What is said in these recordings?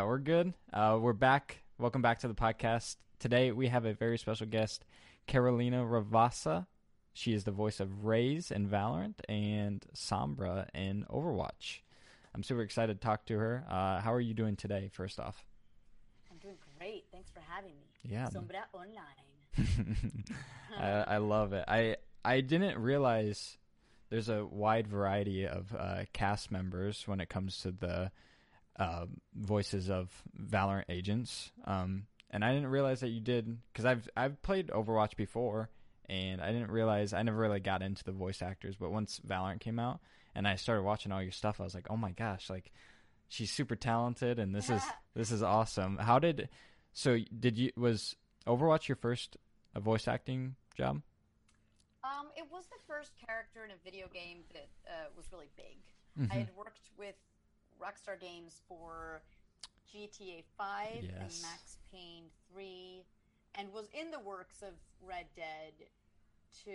Yeah, we're good. Uh, we're back. Welcome back to the podcast. Today we have a very special guest, Carolina Ravassa. She is the voice of Raze in Valorant and Sombra in Overwatch. I'm super excited to talk to her. Uh, how are you doing today, first off? I'm doing great. Thanks for having me. Yeah. Sombra Online. I, I love it. I I didn't realize there's a wide variety of uh, cast members when it comes to the uh, voices of Valorant agents. Um, and I didn't realize that you did because I've I've played Overwatch before, and I didn't realize I never really got into the voice actors. But once Valorant came out and I started watching all your stuff, I was like, oh my gosh, like she's super talented, and this is this is awesome. How did so did you was Overwatch your first uh, voice acting job? Um, it was the first character in a video game that uh, was really big. Mhm. I had worked with Rockstar Games for GTA 5 and Max Payne 3, and was in the works of Red Dead 2.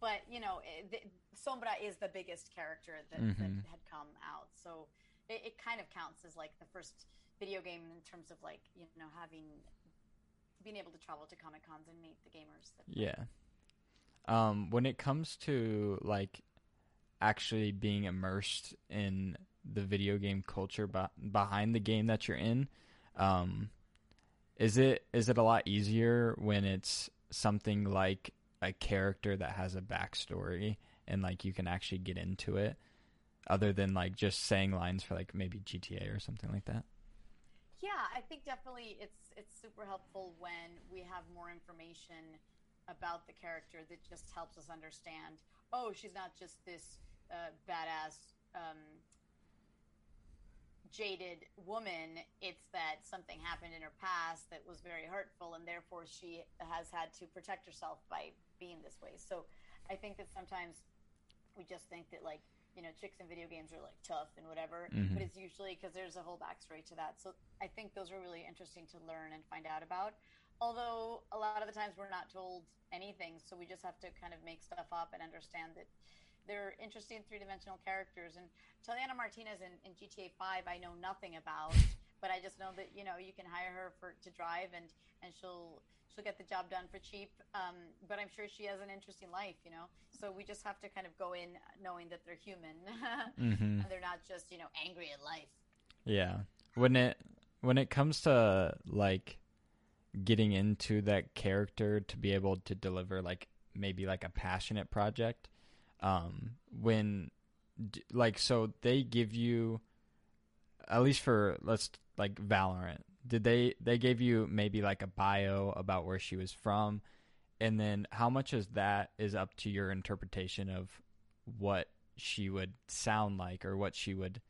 But, you know, it, the, Sombra is the biggest character that, Mhm. that had come out. So it, it kind of counts as like the first video game in terms of like, you know, having being able to travel to Comic Cons and meet the gamers. That Yeah. Um, when it comes to like actually being immersed in the video game culture be- behind the game that you're in, um, is it is it a lot easier when it's something like a character that has a backstory and like you can actually get into it, other than like just saying lines for like maybe GTA or something like that? Yeah, I think definitely it's it's super helpful when we have more information about the character that just helps us understand. Oh, she's not just this uh, badass, um, jaded woman. It's that something happened in her past that was very hurtful, and therefore she has had to protect herself by being this way. So, I think that sometimes we just think that like you know chicks in video games are like tough and whatever Mhm. but it's usually because there's a whole backstory to that so i think those are really interesting to learn and find out about although a lot of the times we're not told anything so we just have to kind of make stuff up and understand that they're interesting three-dimensional characters. And Taliana Martinez in, in GTA 5 I know nothing about but I just know that you know you can hire her for to drive and and she'll she'll get the job done for cheap. Um, but I'm sure she has an interesting life you know? So we just have to kind of go in knowing that they're human. Mm-hmm. and they're not just you know angry at life. Yeah. When it when it comes to like getting into that character to be able to deliver like maybe like a passionate project um when like so they give you at least for let's like Valorant did they they gave you maybe like a bio about where she was from? And then how much is that is up to your interpretation of what she would sound like or what she would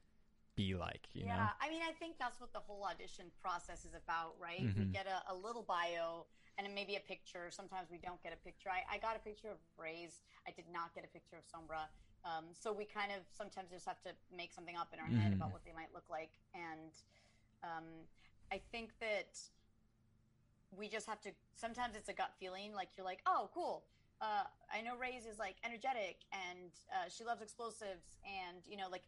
be like you yeah know i mean i think that's what the whole audition process is about right? We Mhm. get a, a little bio and maybe a picture. Sometimes we don't get a picture. I, I got a picture of Raze i did not get a picture of sombra. Um, so we kind of sometimes just have to make something up in our head Mhm. about what they might look like. And um, i think that we just have to sometimes it's a gut feeling like you're like oh cool. Uh, i know Raze is like energetic and uh, she loves explosives and you know like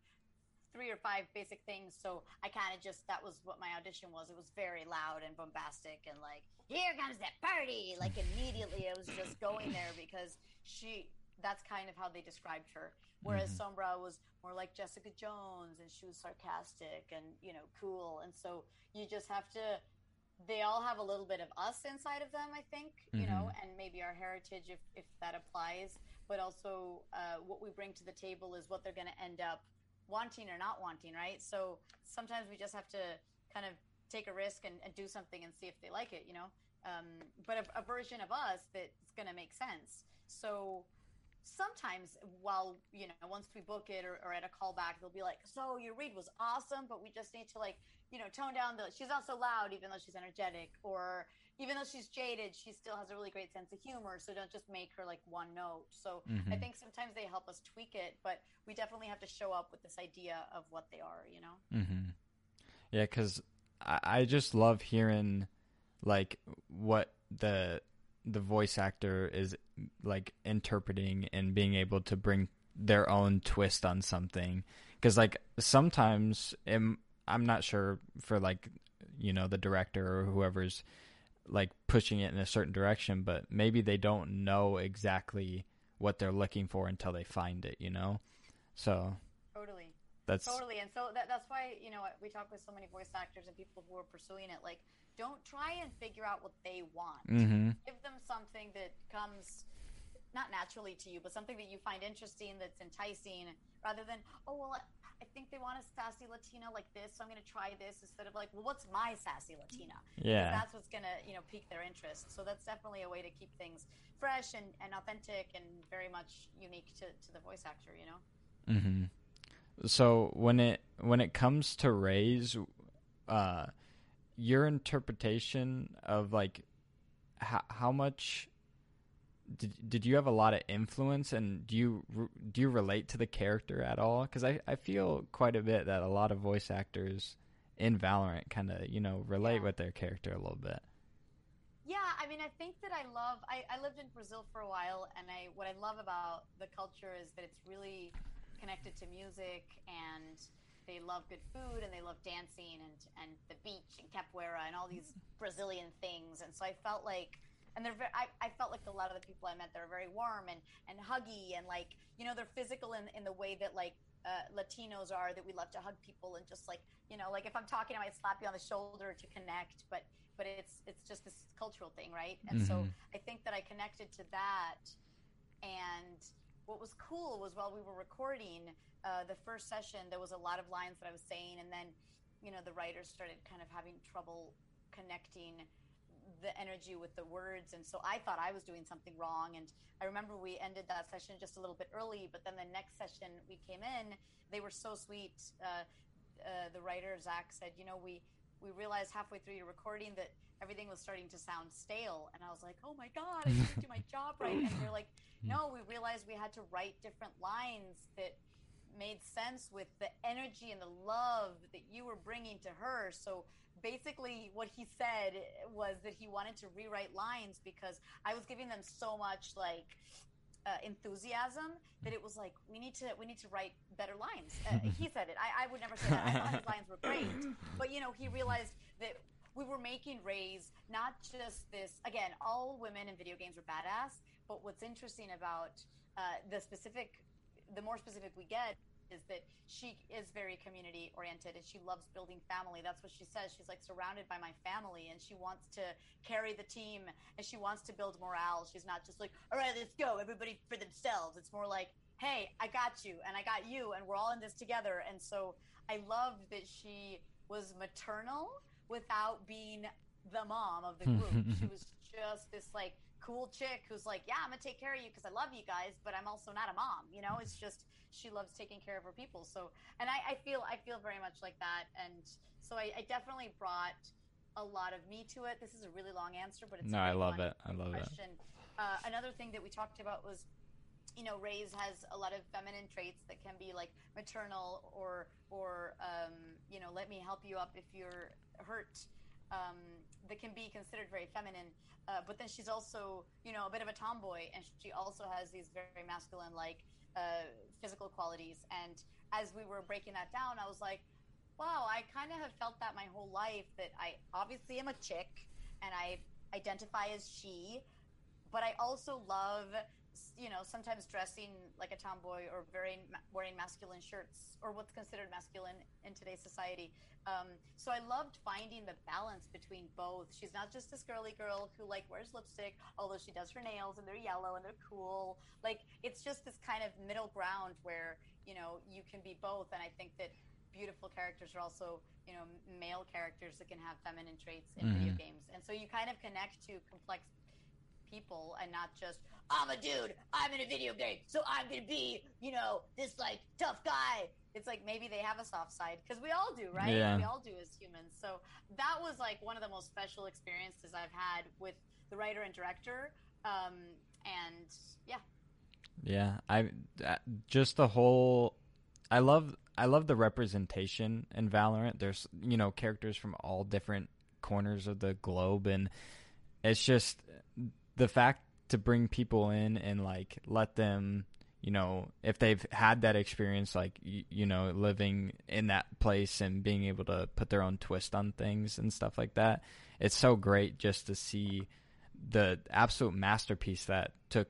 three or five basic things so i kind of just that was what my audition was. It was very loud and bombastic and like here comes that party! Like immediately i was just going there because she that's kind of how they described her. Whereas Mhm. sombra was more like jessica jones and she was sarcastic and you know cool. And so you just have to they all have a little bit of us inside of them i think you know and maybe our heritage if, if that applies. But also uh, what we bring to the table is what they're going to end up wanting or not wanting right? So sometimes we just have to kind of take a risk and, and do something and see if they like it you know? Um, but a, a version of us that's going to make sense. So sometimes while you know once we book it or, or at a callback they'll be like so your read was awesome but we just need to like you know tone down the she's not so loud even though she's energetic or even though she's jaded she still has a really great sense of humor so don't just make her like one note so i Mhm. think sometimes they help us tweak it but we definitely have to show up with this idea of what they are you know Mm-hmm. Yeah, because I, I just love hearing like what the the voice actor is like interpreting and being able to bring their own twist on something. Because like sometimes, it, I'm not sure for like you know the director or whoever's like pushing it in a certain direction, but maybe they don't know exactly what they're looking for until they find it, you know? So totally. That's totally. And so that, that's why, you know, we talk with so many voice actors and people who are pursuing it like don't try and figure out what they want. Mm-hmm. Give them something that comes not naturally to you, but something that you find interesting that's enticing rather than, oh well, I think they want a sassy Latina like this, so I'm going to try this instead of like, well, what's my sassy Latina? Yeah. that's what's going to, you know, pique their interest. So that's definitely a way to keep things fresh and, and authentic and very much unique to, to the voice actor, you know? Mm-hmm. So when it when it comes to Raze, uh, your interpretation of like how how much did did you have a lot of influence and do you do you relate to the character at all? Because I I feel quite a bit that a lot of voice actors in Valorant kind of you know relate Yeah. with their character a little bit. Yeah, I mean, I think that I love. I, I lived in Brazil for a while, and I what I love about the culture is that it's really connected to music, and they love good food, and they love dancing, and and the beach, and capoeira, and all these Brazilian things. And so I felt like, and they're very, I, I felt like a lot of the people I met, they're very warm and and huggy, and like you know, they're physical in in the way that like uh, Latinos are that we love to hug people and just like you know like if I'm talking I might slap you on the shoulder to connect but but it's it's just this cultural thing right and so Mhm. I think that I connected to that and what was cool was while we were recording uh, the first session there was a lot of lines that I was saying and then you know the writers started kind of having trouble connecting the energy with the words. And so i thought i was doing something wrong. And i remember we ended that session just a little bit early but then the next session we came in they were so sweet. Uh, uh, the writer zach said you know we we realized halfway through your recording that everything was starting to sound stale. And i was like oh my god i didn't do my job right. And they're like no we realized we had to write different lines that made sense with the energy and the love that you were bringing to her. So basically what he said was that he wanted to rewrite lines because I was giving them so much like uh, enthusiasm that it was like we need to we need to write better lines. Uh, he said it. I, I would never say that. I thought his lines were great, but you know he realized that we were making Raze not just this. Again, all women in video games are badass, but what's interesting about uh, the specific, the more specific we get, is that she is very community oriented and she loves building family. That's what she says. She's like surrounded by my family and she wants to carry the team and she wants to build morale. She's not just like, all right, let's go, everybody for themselves. It's more like, hey, I got you and I got you and we're all in this together. And so I loved that she was maternal without being the mom of the group. she was just this like cool chick who's like, yeah, I'm gonna take care of you because I love you guys, but I'm also not a mom. You know, it's just she loves taking care of her people. So, and I, I feel I feel very much like that, and so I, I definitely brought a lot of me to it. This is a really long answer, but it's No, a I love it. I love it. question. Uh, another thing that we talked about was you know, Raze has a lot of feminine traits that can be like maternal or or um, you know, let me help you up if you're hurt. Um, that can be considered very feminine, uh, but then she's also you know a bit of a tomboy, and she also has these very masculine like uh, physical qualities. And as we were breaking that down, I was like, wow, I kind of have felt that my whole life. That I obviously am a chick, and I identify as she, but I also love you know sometimes dressing like a tomboy or wearing wearing masculine shirts or what's considered masculine in today's society. Um, so i loved finding the balance between both. She's not just this girly girl who like wears lipstick although she does her nails and they're yellow and they're cool. Like it's just this kind of middle ground where you know you can be both. And i think that beautiful characters are also you know male characters that can have feminine traits in video Mhm. games. And so you kind of connect to complex people and not just I'm a dude, I'm in a video game, so I'm gonna be, you know, this like tough guy. It's like maybe they have a soft side because we all do, right? Yeah. We all do as humans. So that was like one of the most special experiences I've had with the writer and director. Um, and yeah, Yeah, I uh, just the whole. I love I love the representation in Valorant. There's you know characters from all different corners of the globe, and it's just the fact to bring people in and like let them you know, if they've had that experience, like you, you know, living in that place and being able to put their own twist on things and stuff like that, it's so great just to see the absolute masterpiece that took,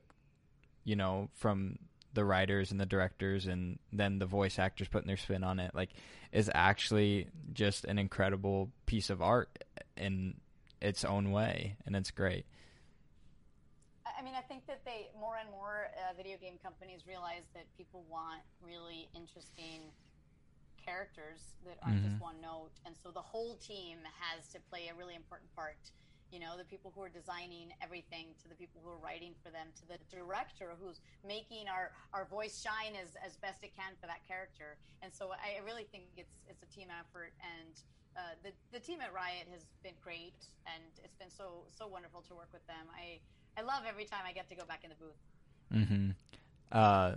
you know, from the writers and the directors and then the voice actors putting their spin on it like is actually just an incredible piece of art in its own way and it's great mean, I think that they more and more uh, video game companies realize that people want really interesting characters that aren't mm-hmm. just one note, and so the whole team has to play a really important part. You know the people who are designing everything to the people who are writing for them to the director who's making our our voice shine as as best it can for that character. And so i really think it's it's a team effort. And uh, the the team at riot has been great. And it's been so so wonderful to work with them. I i love every time i get to go back in the booth mm-hmm uh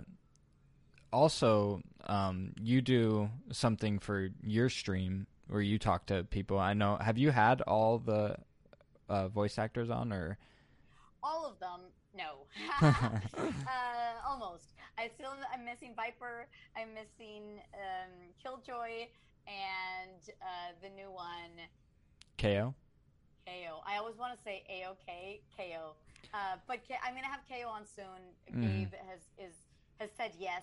also um you do something for your stream where you talk to people i know have you had all the uh, voice actors on, or all of them? No, uh, almost. I still I'm missing Viper. I'm missing um, Killjoy and uh, the new one. KO. KO. I always want to say AOK KO, uh, but K- I'm gonna have KO on soon. Mm. Gabe has is has said yes.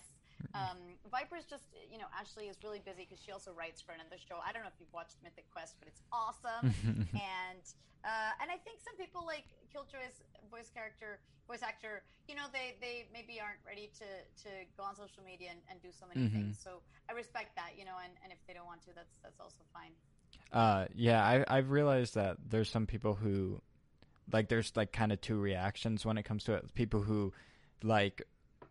Um, Viper's just, you know, Ashley is really busy because she also writes for another show. I don't know if you've watched Mythic Quest, but it's awesome. and uh, and I think some people like Killjoy's voice character, voice actor, you know, they, they maybe aren't ready to, to go on social media and, and do so many mm-hmm. things. So I respect that, you know, and, and if they don't want to, that's that's also fine. Uh, yeah, I, I've realized that there's some people who, like, there's like kind of two reactions when it comes to it. People who, like,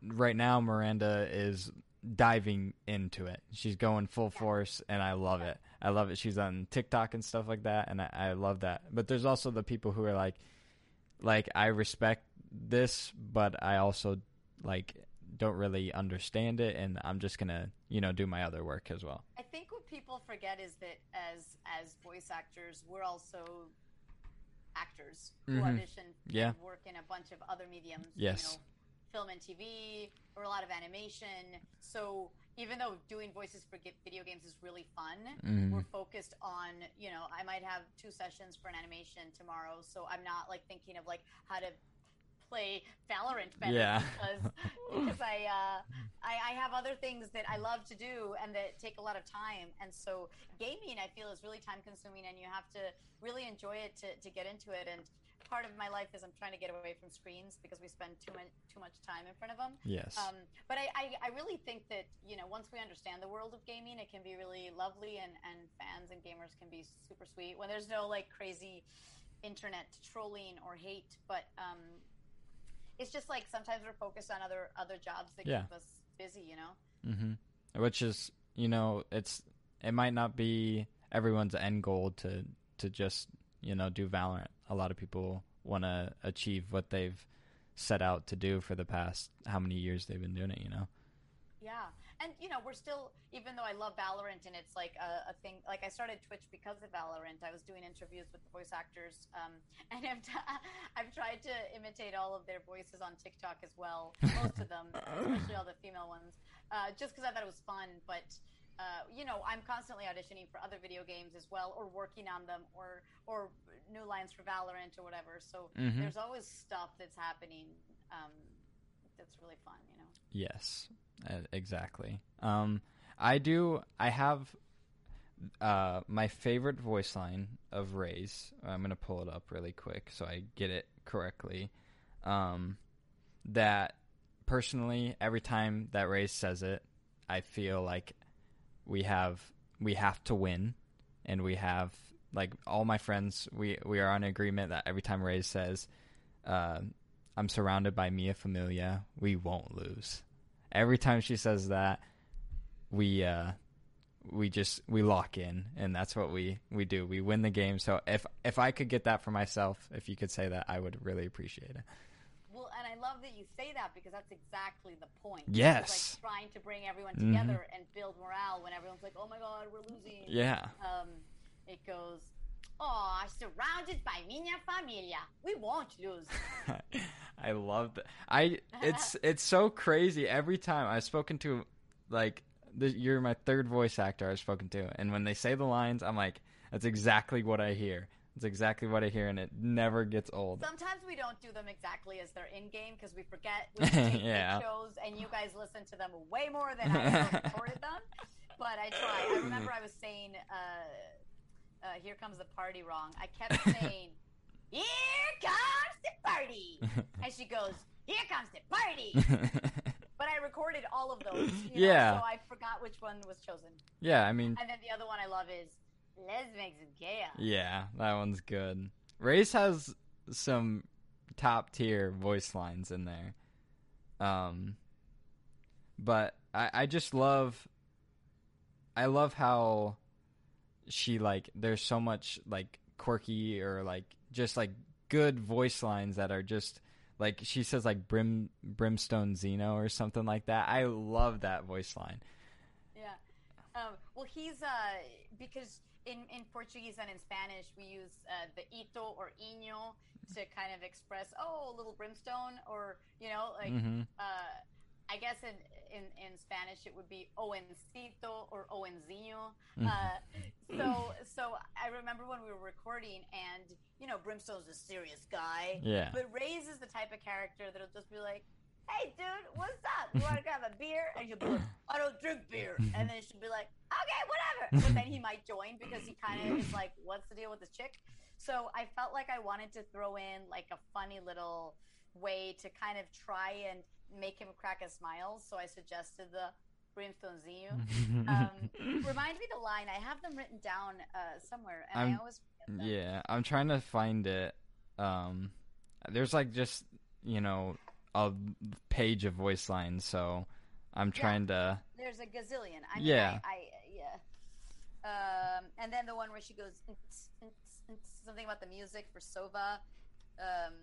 right now Miranda is diving into it. She's going full force, and I love it. I love it. She's on TikTok and stuff like that, and I, I love that. But there's also the people who are like, like I respect this, but I also like don't really understand it, and I'm just gonna you know do my other work as well. I think what people forget is that as as voice actors, we're also actors who mm-hmm. audition yeah. and work in a bunch of other mediums. Yes. You know, film and TV or a lot of animation. So even though doing voices for video games is really fun, mm-hmm. we're focused on, you know, I might have two sessions for an animation tomorrow. So I'm not like thinking of like how to play Valorant better yeah. because because I, uh, I, I have other things that I love to do and that take a lot of time. And so gaming, I feel, is really time consuming, and you have to really enjoy it to, to get into it. And part of my life is I'm trying to get away from screens because we spend too much too much time in front of them. Yes. Um, but I, I, I really think that you know once we understand the world of gaming, it can be really lovely, and and fans and gamers can be super sweet when there's no like crazy internet trolling or hate. But um, it's just like sometimes we're focused on other other jobs that yeah. keep us busy. You know. Mm-hmm. Which is you know it's it might not be everyone's end goal to to just you know do Valorant a lot of people want to achieve what they've set out to do for the past how many years they've been doing it, you know? Yeah. And, you know, we're still, even though I love Valorant and it's like a, a thing, like I started Twitch because of Valorant. I was doing interviews with the voice actors. Um, and I've, t- I've tried to imitate all of their voices on TikTok as well, most of them, especially all the female ones, uh, just because I thought it was fun. But, uh, you know, I'm constantly auditioning for other video games as well, or working on them, or or new lines for Valorant or whatever. So mm-hmm. there's always stuff that's happening um, that's really fun, you know. Yes, exactly. Um, I do. I have uh, my favorite voice line of Raze. I'm gonna pull it up really quick so I get it correctly. Um, that personally, every time that Ray says it, I feel like we have we have to win, and we have like all my friends, we we are on agreement that every time Ray says, uh, "I'm surrounded by Mia Familia," we won't lose. Every time she says that, we uh, we just we lock in, and that's what we we do. We win the game. So if if I could get that for myself, if you could say that, I would really appreciate it. Well, and I love that you say that because that's exactly the point. Yes. It's like trying to bring everyone mm-hmm. together mm-hmm. and build morale when everyone's like, "Oh my God, we're losing." Yeah. Um, it goes, Oh, surrounded by minha familia. We won't lose. I love that. I it's it's so crazy every time I've spoken to like the, you're my third voice actor I've spoken to, and when they say the lines, I'm like, that's exactly what I hear. It's exactly what I hear, and it never gets old. Sometimes we don't do them exactly as they're in game because we forget we take yeah. shows, and you guys listen to them way more than I recorded them. But I try. I remember I was saying, uh, uh, "Here comes the party" wrong. I kept saying, "Here comes the party," and she goes, "Here comes the party." but I recorded all of those. You know, yeah. So I forgot which one was chosen. Yeah, I mean. And then the other one I love is Les Gaya. Yeah, that one's good. Raze has some top tier voice lines in there. Um, but I, I just love, I love how she like. There's so much like quirky or like just like good voice lines that are just like she says like brim brimstone Zeno or something like that. I love that voice line. Yeah. Um, well, he's uh because in, in Portuguese and in Spanish, we use uh, the ito or iño to kind of express, oh, a little brimstone, or, you know, like, mm-hmm. uh, I guess in, in, in Spanish it would be oencito or oenzinho. Mm-hmm. Uh, so so I remember when we were recording, and you know, Brimstone's a serious guy. Yeah. But Raze is the type of character that'll just be like, hey, dude, what's up? You want to grab a beer? And you'll be like, I don't drink beer. And then she'll be like, okay, whatever. But then he might join because he kind of is like, what's the deal with this chick? So I felt like I wanted to throw in like a funny little way to kind of try and make him crack a smile. So I suggested the brimstonezinho. um, remind me the line. I have them written down uh, somewhere, and I'm, I always Yeah, I'm trying to find it. Um, there's like just you know a page of voice lines, so I'm trying yeah. to. There's a gazillion. I mean, yeah. I, I, yeah. Um, and then the one where she goes something about the music for Sova. Um,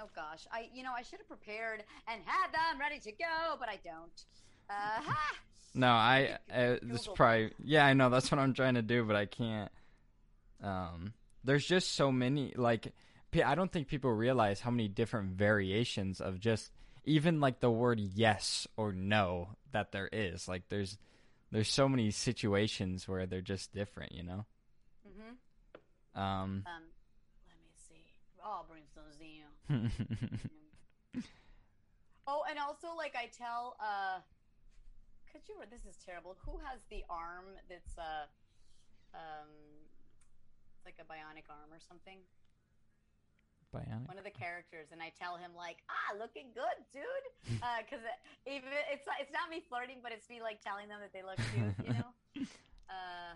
oh gosh, I you know I should have prepared and had them ready to go, but I don't. Uh, ha! No, I uh, this probably yeah I know that's what I'm trying to do, but I can't. Um, there's just so many like I don't think people realize how many different variations of just even like the word yes or no that there is. Like there's there's so many situations where they're just different, you know. Mhm. Um, um. Let me see. Oh, Brimstonezinho. oh, and also like I tell. uh Could you? Were, this is terrible. Who has the arm that's uh um like a bionic arm or something? Bionic. One of the characters, and I tell him like, "Ah, looking good, dude," Uh, because uh, even it's it's not me flirting, but it's me like telling them that they look cute, you know. uh,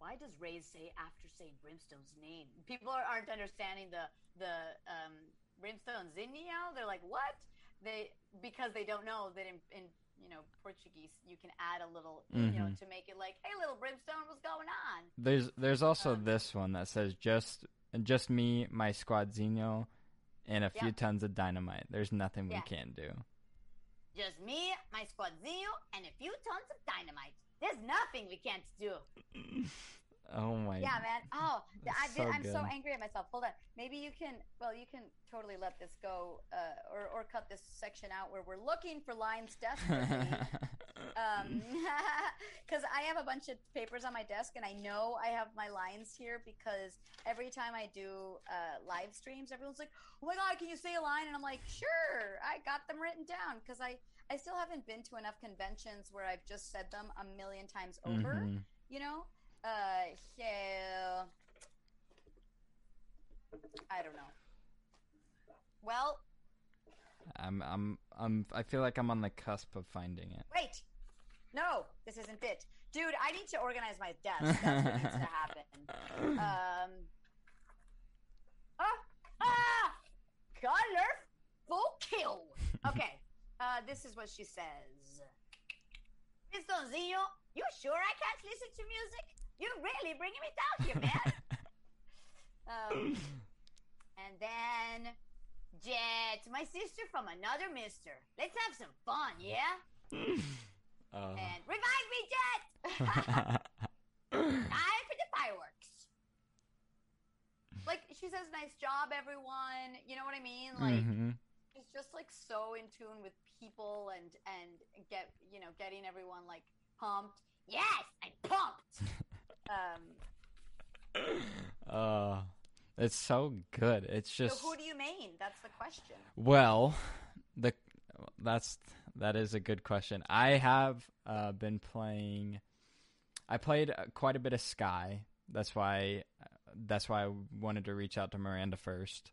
why does Raze say after saying Brimstone's name? People are, not understanding the the um, Brimstone Zinnial. They're like, what? They because they don't know that in, in you know Portuguese you can add a little mm-hmm. you know mm-hmm. to make it like, hey, little Brimstone, what's going on? There's there's also um, this one that says just just me, my squadzinho, and a few tons of dynamite. There's nothing yeah. we can't do. Just me, my squadzinho, and a few tons of dynamite. There's nothing we can't do. Oh my. Yeah, man. Oh, I did, so I'm good. so angry at myself. Hold on. Maybe you can. Well, you can totally let this go, uh, or or cut this section out where we're looking for lines desperately. um, because I have a bunch of papers on my desk, and I know I have my lines here because every time I do uh, live streams, everyone's like, "Oh my god, can you say a line?" And I'm like, "Sure, I got them written down." Because I I still haven't been to enough conventions where I've just said them a million times over. Mm-hmm. You know. Uh, so I don't know. Well, I'm I'm I'm I feel like I'm on the cusp of finding it. Wait. No, this isn't it. Dude, I need to organize my desk. That's what needs to happen. Um Ah! Ah! Colorful kill. Okay. Uh this is what she says. Mr. Zio, you sure I can't listen to music? You're really bringing me down here, man. um, and then Jett, my sister from another mister. Let's have some fun, yeah? Uh. And revive me, Jett! Time for the fireworks. Like, she says, "Nice job, everyone." You know what I mean? Like, mm-hmm. she's just like so in tune with people and and get you know getting everyone like pumped. Yes, I'm pumped. Um. Uh, it's so good. It's just. So who do you mean? That's the question. Well, the that's that is a good question. I have uh, been playing. I played uh, quite a bit of Skye. That's why. That's why I wanted to reach out to Miranda first.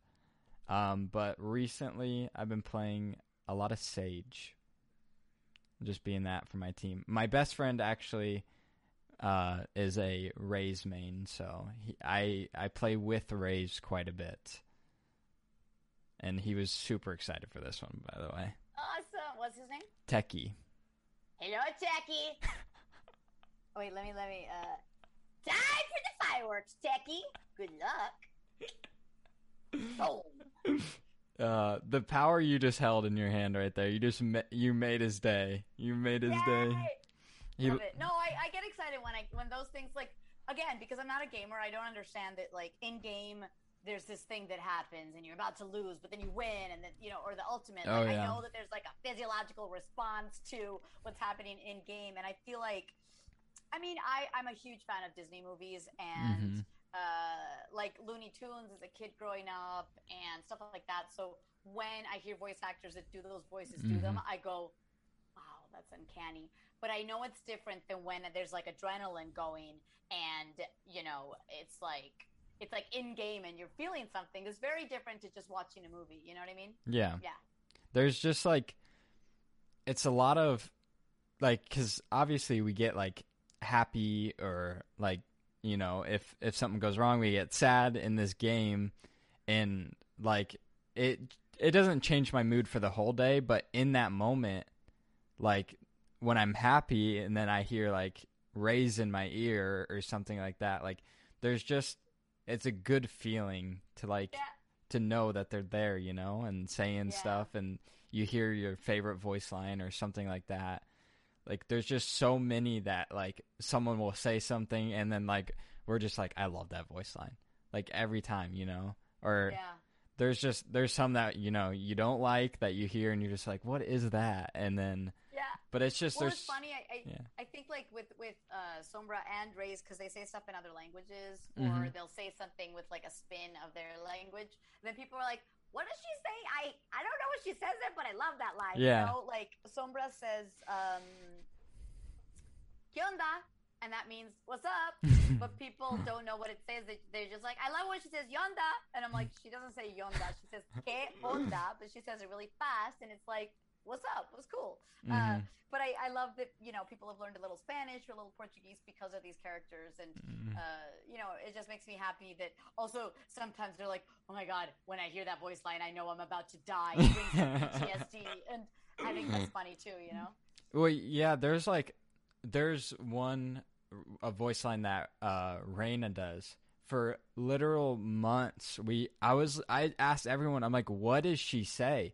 Um, but recently, I've been playing a lot of Sage. Just being that for my team. My best friend actually uh, is a Raze main, so he, I I play with Raze quite a bit, and he was super excited for this one. By the way, awesome. What's his name? Techie. Hello, Techie. Wait, let me let me. Uh, time for the fireworks, Techie. Good luck. Oh. Uh, the power you just held in your hand right there, you just ma- you made his day. You made his Yay! day. Love it. No, I, I get excited when I when those things like again because I'm not a gamer. I don't understand that like in game there's this thing that happens and you're about to lose, but then you win, and then you know, or the ultimate. Oh, like, yeah. I know that there's like a physiological response to what's happening in game, and I feel like, I mean, I I'm a huge fan of Disney movies and. Mm-hmm uh, like Looney Tunes as a kid growing up and stuff like that. So when I hear voice actors that do those voices mm-hmm. do them, mm-hmm. I go, wow, that's uncanny. But I know it's different than when there's like adrenaline going and, you know, it's like, it's like in game and you're feeling something. It's very different to just watching a movie. You know what I mean? Yeah. Yeah. There's just like, it's a lot of like, cause obviously we get like happy or like you know, if if something goes wrong, we get sad in this game, and like it it doesn't change my mood for the whole day, but in that moment, like when I'm happy and then I hear like Raze in my ear or something like that, like there's just it's a good feeling to like yeah. to know that they're there, you know, and saying yeah. stuff and you hear your favorite voice line or something like that. Like there's just so many that like someone will say something and then like we're just like I love that voice line. Like every time, you know. Or yeah. there's just there's some that you know you don't like that you hear and you're just like what is that? And then. But it's just well, there's it's funny I I, yeah. I think like with with uh Sombra and Raze cuz they say stuff in other languages or mm-hmm. they'll say something with like a spin of their language. And then people are like what does she say? I I don't know what she says it, but I love that line. Yeah. You know, like Sombra says, um, "¿Qué onda?" and that means "What's up?" but people don't know what it says. They're just like, "I love when she says "Yonda," and I'm like, she doesn't say "Yonda," she says "Que onda," but she says it really fast, and it's like, "What's up?" What's cool? Uh, mm-hmm. Uh, but I, I love that you know people have learned a little Spanish or a little Portuguese because of these characters, and mm-hmm. uh, you know it just makes me happy that also sometimes they're like, oh my god, when I hear that voice line, I know I'm about to die. PTSD, and I think that's funny too. You know. Well, yeah, there's like there's one a voice line that uh Reyna does for literal months. We I was I asked everyone, I'm like, what does she say?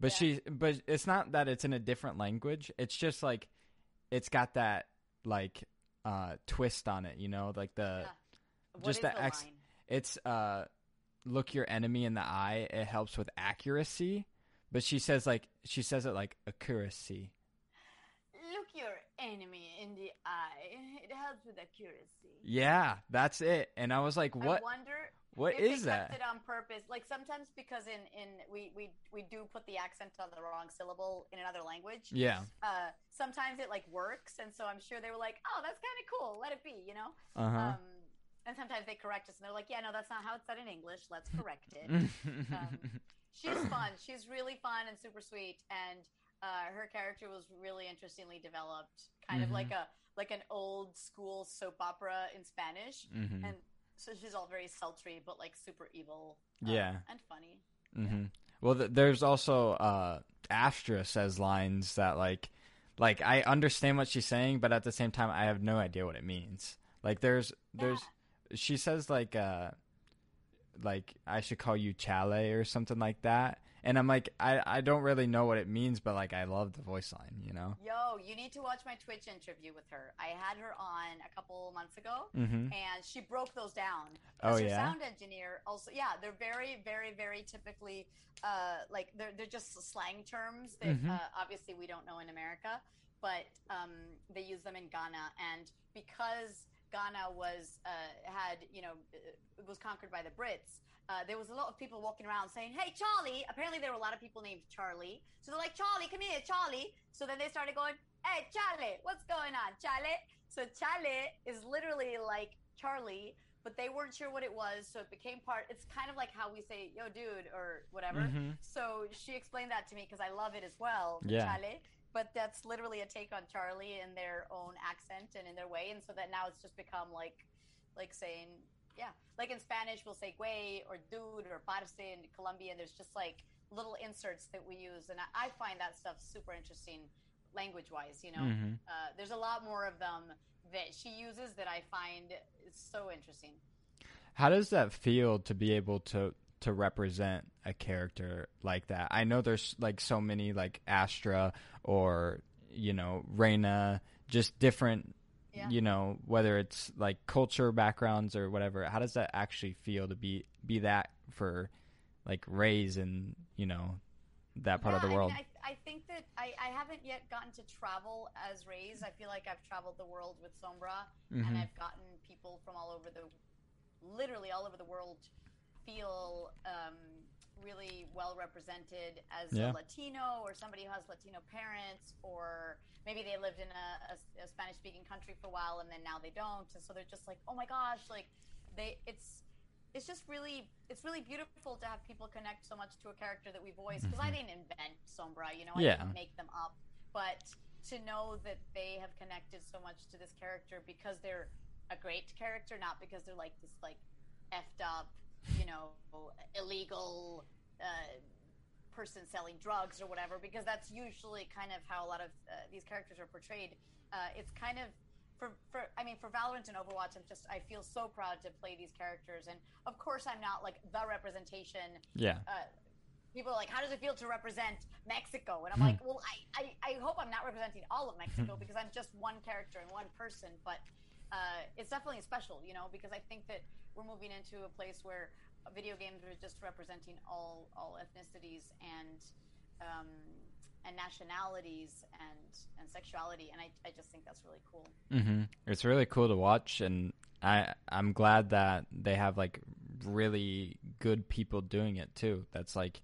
But yeah. she, but it's not that it's in a different language. It's just like, it's got that like uh twist on it, you know, like the yeah. just the, the ex. It's uh, look your enemy in the eye. It helps with accuracy, but she says like she says it like accuracy. Look your enemy in the eye. It helps with accuracy. Yeah, that's it. And I was like, what? I wonder what if is that? it on purpose. Like sometimes because in in we we we do put the accent on the wrong syllable in another language. Yeah. Uh, sometimes it like works, and so I'm sure they were like, "Oh, that's kind of cool. Let it be," you know. Uh-huh. Um, and sometimes they correct us, and they're like, "Yeah, no, that's not how it's said in English. Let's correct it." um, she's fun. She's really fun and super sweet, and uh, her character was really interestingly developed, kind mm-hmm. of like a like an old school soap opera in Spanish, mm-hmm. and so she's all very sultry, but like super evil. Um, yeah, and funny. Mm-hmm. Well, th- there's also uh, Astra says lines that like, like I understand what she's saying, but at the same time, I have no idea what it means. Like there's there's yeah. she says like uh like I should call you Chale or something like that, and I'm like, I I don't really know what it means, but like I love the voice line, you know. Yo, you need to watch my Twitch interview with her. I had her on a couple months ago, Mhm. and she broke those down. Oh, As her yeah? sound engineer, also, yeah, they're very, very, very typically uh, like they're they're just slang terms that Mhm. uh, obviously we don't know in America, but um, they use them in Ghana, and because Ghana was uh, had you know was conquered by the Brits. Uh, there was a lot of people walking around saying, "Hey, Charlie!" Apparently, there were a lot of people named Charlie. So they're like, "Charlie, come here, Charlie." So then they started going, "Hey, Charlie, what's going on, Charlie?" So Charlie is literally like Charlie, but they weren't sure what it was, so it became part. It's kind of like how we say "Yo, dude" or whatever. Mhm. So she explained that to me because I love it as well, Yeah. Charlie. But that's literally a take on Charlie in their own accent and in their way, and so that now it's just become like, like saying, yeah, like in Spanish we'll say "güey" or "dude" or "parce." In Colombian, there's just like little inserts that we use, and I, I find that stuff super interesting, language-wise. You know, Mhm. uh, there's a lot more of them that she uses that I find so interesting. How does that feel to be able to to represent a character like that? I know there's like so many like Astra or you know Reyna, just different. Yeah. You know whether it's like culture backgrounds or whatever. How does that actually feel to be be that for like Raze and you know that part of the world? I, mean, I, I think that I, I haven't yet gotten to travel as Raze. I feel like I've traveled the world with Sombra, Mhm. and I've gotten people from all over the, literally all over the world, feel um, really well represented as Yeah. a Latino or somebody who has Latino parents, or maybe they lived in a, a, a Spanish-speaking country for a while and then now they don't, and so they're just like, oh my gosh, like they, it's it's just really it's really beautiful to have people connect so much to a character that we voice because I Mhm. didn't invent Sombra, you know, I Yeah. didn't make them up, but to know that they have connected so much to this character because they're a great character, not because they're like this like effed up, you know, illegal uh, person selling drugs or whatever, because that's usually kind of how a lot of uh, these characters are portrayed. Uh, it's kind of for, for I mean for Valorant and Overwatch, I'm just I feel so proud to play these characters, and of course I'm not like the representation. yeah. Uh, people are like, how does it feel to represent Mexico? And I'm Hmm. like, well, I, I, I hope I'm not representing all of Mexico because I'm just one character and one person, but uh, it's definitely special, you know, because I think that we're moving into a place where video games are just representing all all ethnicities and um, and nationalities and and sexuality, and I, I just think that's really cool. hmm It's really cool to watch, and I I'm glad that they have like really good people doing it too. That's like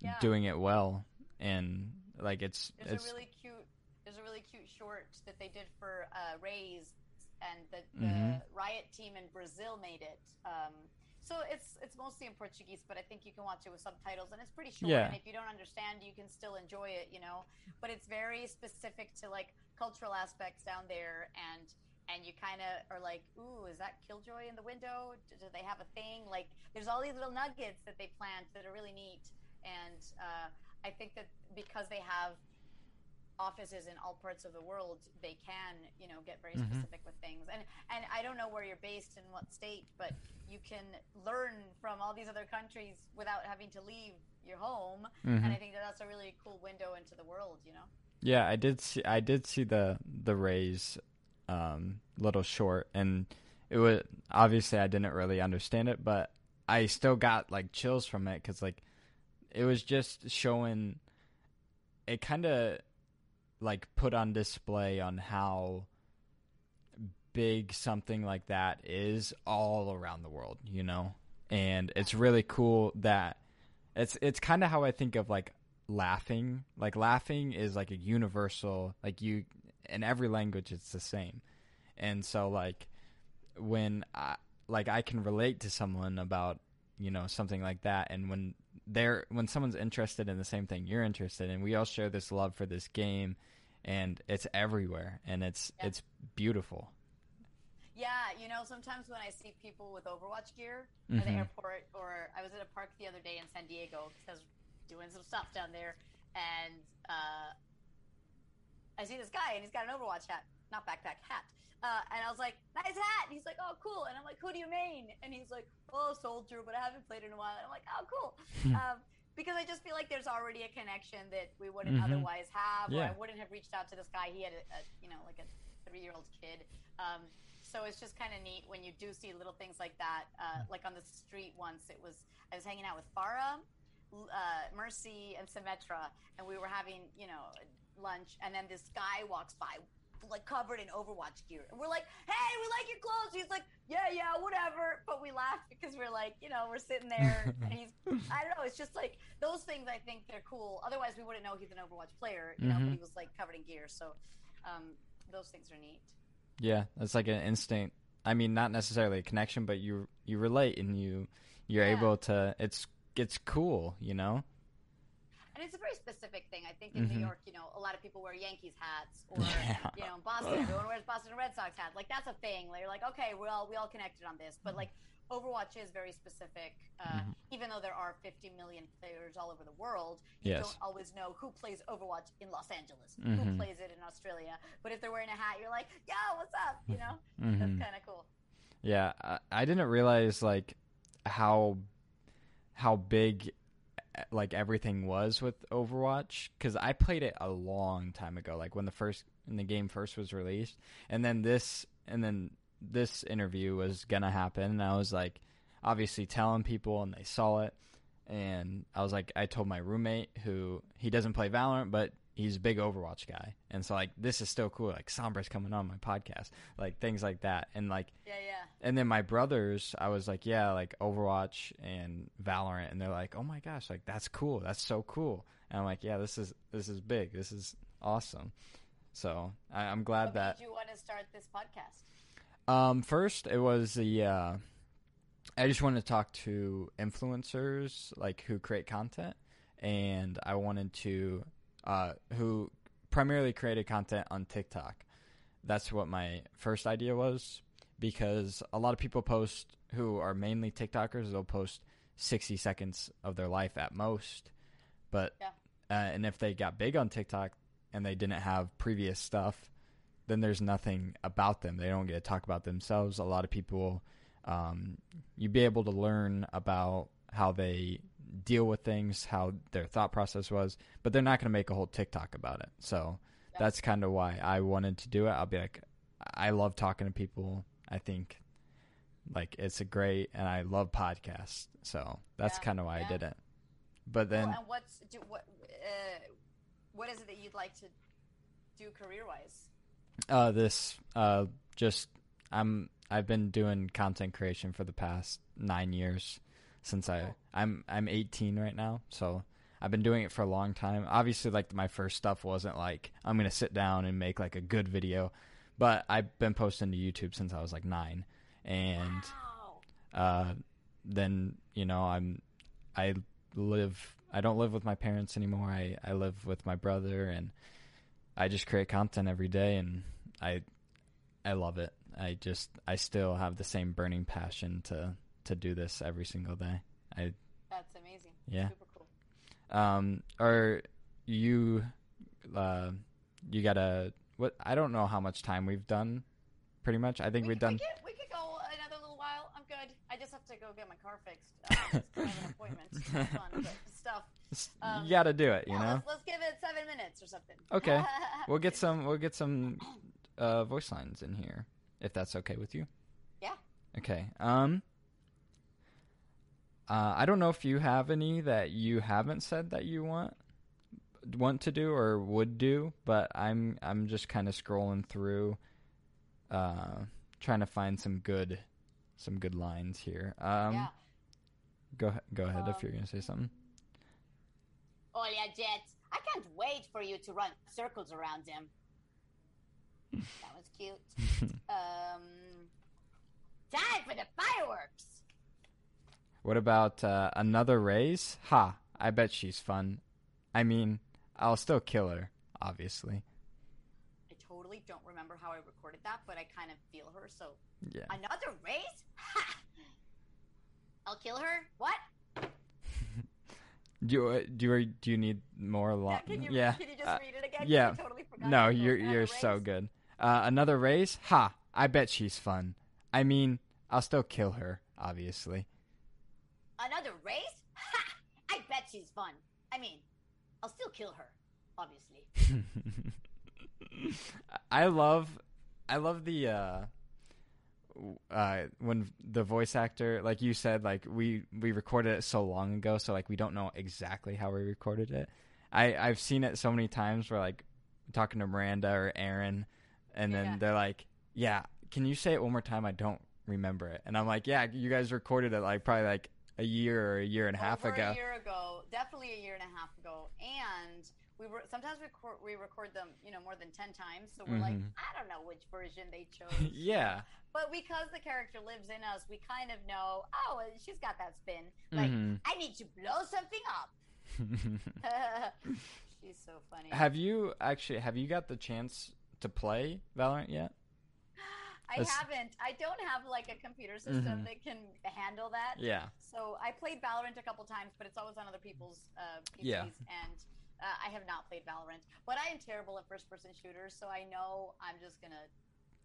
Yeah. doing it well, and like it's There's it's a really cute there's a really cute short that they did for uh, Raze, and the, the Mhm. Riot team in Brazil made it. Um, so it's it's mostly in Portuguese, but I think you can watch it with subtitles, and it's pretty short. Yeah. And if you don't understand, you can still enjoy it, you know. But it's very specific to like cultural aspects down there, and and you kind of are like, ooh, is that Killjoy in the window? Do, do they have a thing? Like, there's all these little nuggets that they plant that are really neat, and uh, I think that because they have offices in all parts of the world, they can, you know, get very Mhm. specific with things. And and I don't know where you're based in what state, but you can learn from all these other countries without having to leave your home. Mhm. And I think that that's a really cool window into the world, you know. yeah. I did see I did see the the Raze um, little short, and it was obviously I didn't really understand it, but I still got like chills from it because like it was just showing it kind of like put on display on how big something like that is all around the world, you know? And it's really cool that it's it's kind of how I think of like laughing. Like laughing is like a universal like you in every language it's the same. And so like when I like I can relate to someone about, you know, something like that and when they're when someone's interested in the same thing you're interested in, we all share this love for this game and it's everywhere and it's Yeah. it's beautiful. Yeah, you know, sometimes when I see people with Overwatch gear at the Mhm. airport, or I was at a park the other day in San Diego because I was doing some stuff down there, and uh, I see this guy and he's got an Overwatch hat, not backpack hat. Uh, and I was like, nice hat. And he's like, oh, cool. And I'm like, who do you main? And he's like, oh, Soldier, but I haven't played in a while. And I'm like, oh, cool. um, because I just feel like there's already a connection that we wouldn't mm-hmm. otherwise have, yeah. or I wouldn't have reached out to this guy. He had a, a you know like a three year old kid. Um, so it's just kind of neat when you do see little things like that. Uh, like on the street once, it was I was hanging out with Pharah, uh, Mercy, and Symmetra, and we were having you know lunch, and then this guy walks by like covered in Overwatch gear. And we're like, hey, we like your clothes. He's like, yeah, yeah, whatever. But we laugh because we're like, you know, we're sitting there and he's, I don't know, it's just like those things I think they're cool. Otherwise, we wouldn't know he's an Overwatch player, you mm-hmm. know, but he was like covered in gear. So um, those things are neat. Yeah, it's like an instinct. I mean, not necessarily a connection, but you you relate and you you're yeah. able to. It's it's cool, you know and it's a very specific thing. I think in mm-hmm. New York, you know, a lot of people wear Yankees hats, or yeah. you know, in Boston, everyone wears Boston Red Sox hats. Like that's a thing. Like, you're like, okay, we all we all connected on this, but like Overwatch is very specific. Uh, mm-hmm. Even though there are 50 million players all over the world, you yes. don't always know who plays Overwatch in Los Angeles, mm-hmm. who plays it in Australia. But if they're wearing a hat, you're like, yo, what's up? You know, that's mm-hmm. kind of cool. Yeah, I, I didn't realize like how how big like everything was with Overwatch because I played it a long time ago, like when the first when the game first was released, and then this and then this interview was gonna happen, and I was like, obviously telling people, and they saw it, and I was like, I told my roommate who he doesn't play Valorant, but he's a big Overwatch guy, and so like this is still cool. Like Sombra's coming on my podcast, like things like that, and like yeah, yeah. And then my brothers, I was like, yeah, like Overwatch and Valorant, and they're like, oh my gosh, like that's cool, that's so cool, and I'm like, yeah, this is this is big, this is awesome. So I, am glad what that. Made you want to start this podcast? Um, first it was the. Uh, I just wanted to talk to influencers like who create content, and I wanted to uh, who primarily created content on TikTok. That's what my first idea was because a lot of people post who are mainly TikTokers. They'll post sixty seconds of their life at most, but yeah. uh, and if they got big on TikTok and they didn't have previous stuff, then there's nothing about them. They don't get to talk about themselves. A lot of people, um, you'd be able to learn about how they deal with things, how their thought process was, but they're not going to make a whole TikTok about it. So yeah. that's kind of why I wanted to do it. I'll be like, I love talking to people. I think like it's a great, and I love podcasts. So that's yeah. kind of why yeah. I did it. But then, well, and what's do, what uh, what is it that you'd like to do career wise? Uh, this uh, just I'm I've been doing content creation for the past nine years since I I'm I'm 18 right now, so I've been doing it for a long time. Obviously, like my first stuff wasn't like I'm gonna sit down and make like a good video, but I've been posting to YouTube since I was like nine, and wow. uh, then you know I'm I live I don't live with my parents anymore. I I live with my brother, and I just create content every day, and I I love it. I just I still have the same burning passion to to do this every single day. I That's amazing. Yeah. Super cool. Um are you uh you got a what I don't know how much time we've done pretty much. I think we have done we could, we could go another little while. I'm good. I just have to go get my car fixed. Uh, of an appointment. fun, stuff. Um, you got to do it, you yeah, know. Let's, let's, give it 7 minutes or something. Okay. we'll get some we'll get some uh, voice lines in here if that's okay with you. Yeah. Okay. Um uh, I don't know if you have any that you haven't said that you want want to do or would do, but I'm I'm just kind of scrolling through, uh, trying to find some good some good lines here. Um, yeah. Go go ahead um, if you're gonna say something. Oh yeah, Jett's! I can't wait for you to run circles around him. that was cute. um, time for the fireworks. What about uh, another Raze? Ha! I bet she's fun. I mean, I'll still kill her, obviously. I totally don't remember how I recorded that, but I kind of feel her. So yeah. Another Raze? Ha! I'll kill her. What? do you do do you need more? Lo- yeah, can you, yeah. Can you just uh, read it again? Yeah. Totally no, you're you're so good. Uh, another Raze? Ha! I bet she's fun. I mean, I'll still kill her, obviously. Another Raze? Ha! I bet she's fun. I mean, I'll still kill her, obviously. I love, I love the uh, uh, when the voice actor, like you said, like we we recorded it so long ago, so like we don't know exactly how we recorded it. I I've seen it so many times where like talking to Miranda or Aaron, and then Yeah. they're like, "Yeah, can you say it one more time? I don't remember it." And I'm like, "Yeah, you guys recorded it like probably like a year or a year and a half Over ago." a year ago, definitely a year and a half ago, and we were sometimes we record, we record them, you know, more than ten times. So we're like, Mhm. I don't know which version they chose. yeah. But because the character lives in us, we kind of know. Oh, she's got that spin. Like Mhm. I need to blow something up. she's so funny. have you actually have you got the chance to play Valorant yet? I That's- haven't. I don't have like a computer system Mhm. that can handle that. Yeah. So I played Valorant a couple times, but it's always on other people's uh, PCs, Yeah. and uh, I have not played Valorant. But I am terrible at first-person shooters, so I know I'm just gonna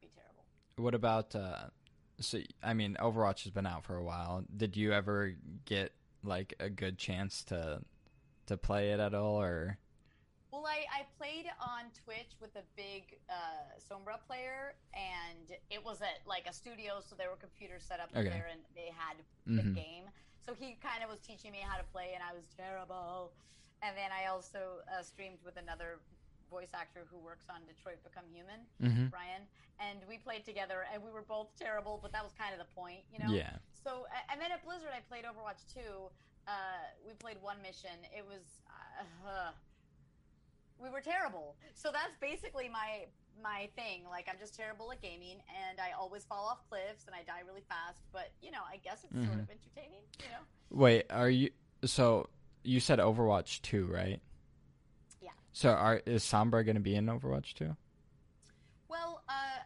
be terrible. What about uh so I mean Overwatch has been out for a while. Did you ever get like a good chance to to play it at all or Well, I, I played on Twitch with a big uh, Sombra player, and it was at like a studio, so there were computers set up Okay. there, and they had the Mhm. game. So he kind of was teaching me how to play, and I was terrible. And then I also uh, streamed with another voice actor who works on Detroit Become Human, Mhm. Brian, and we played together, and we were both terrible, but that was kind of the point, you know. Yeah. So, and then at Blizzard, I played Overwatch 2. Uh, we played one mission. It was, uh, we were terrible. So that's basically my my thing. Like I'm just terrible at gaming, and I always fall off cliffs, and I die really fast. But you know, I guess it's sort Mhm. of entertaining. You know. Wait, are you so you said Overwatch 2, right? Yeah. So are is Sombra going to be in Overwatch 2? Well, uh,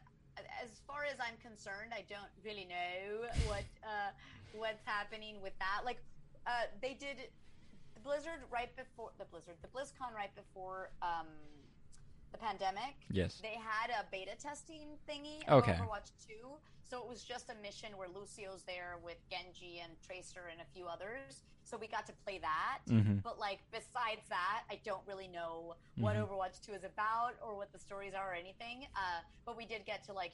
as far as I'm concerned, I don't really know what uh, what's happening with that. Like, uh, they did the Blizzard right before the Blizzard, the BlizzCon right before um, the pandemic. Yes. They had a beta testing thingy Okay. Overwatch 2. So it was just a mission where Lucio's there with Genji and Tracer and a few others. So we got to play that. Mhm. But like besides that, I don't really know what Mhm. Overwatch 2 is about or what the stories are or anything. Uh, but we did get to like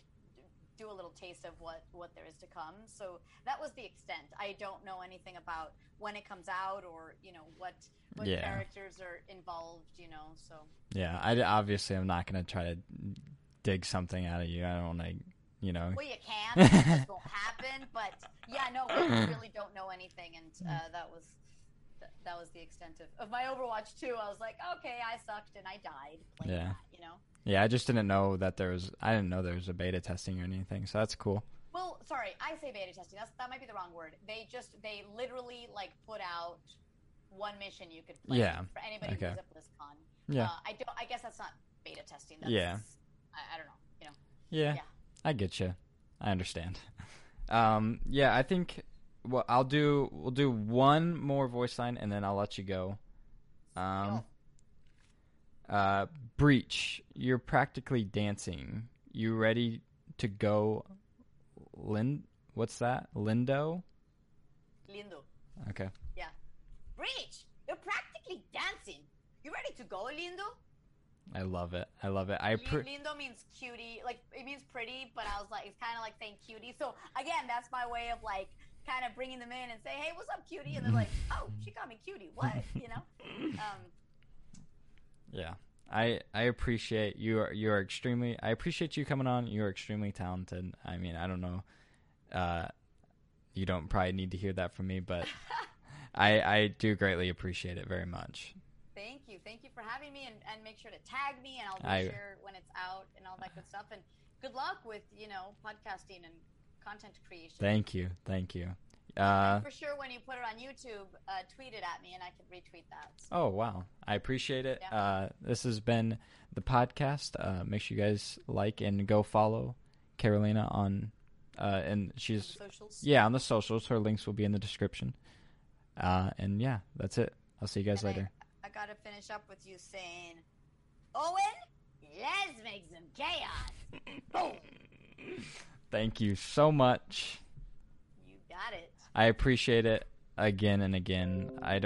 do a little taste of what what there is to come. So that was the extent. I don't know anything about when it comes out or you know what what Yeah. characters are involved. You know, so Yeah, I obviously I'm not going to try to dig something out of you. I don't want to, you know. well you can. It won't happen. But yeah, no, we really don't know anything, and uh, that was. th- That was the extent of, of my Overwatch 2. I was like, okay, I sucked and I died Yeah. that, you know? Yeah, I just didn't know that there was I didn't know there was a beta testing or anything. So that's cool. Well, sorry, I say beta testing. That's that might be the wrong word. They just they literally like put out one mission you could play Yeah, for anybody okay. who's at BlizzCon. Yeah. Uh, I don't. I guess that's not beta testing. That's, Yeah. I, I don't know. You know. Yeah, Yeah. I get you. I understand. Um, yeah, I think well, I'll do. We'll do one more voice line, and then I'll let you go. Um, uh, Breach, you're practically dancing. You ready to go? Lin, what's that? Lindo. Lindo. Okay. Yeah. Breach, you're practically dancing. You ready to go, Lindo? I love it. I love it. I pre- Lindo means cutie. Like it means pretty, but I was like, it's kind of like saying cutie. So again, that's my way of like kind of bringing them in and say, hey, what's up, cutie? And they're like, oh, she called me cutie. What? You know? Um, Yeah. I I appreciate you are you are extremely I appreciate you coming on. You are extremely talented. I mean, I don't know. Uh you don't probably need to hear that from me, but I I do greatly appreciate it very much. Thank you. Thank you for having me and, and make sure to tag me and I'll be I- sure when it's out and all that good stuff. And good luck with, you know, podcasting and content creation. Thank you. Thank you. Uh for sure when you put it on YouTube, uh, tweet it at me and I can retweet that. Oh wow. I appreciate it. Yeah. Uh this has been the podcast. Uh make sure you guys like and go follow Carolina on uh and she's Socials. Yeah, on the socials. Her links will be in the description. Uh, and yeah, that's it. I'll see you guys And I- later. I, got to finish up with you saying, Owen, let's make some chaos. Boom. Thank you so much. You got it. I appreciate it again and again. I don't.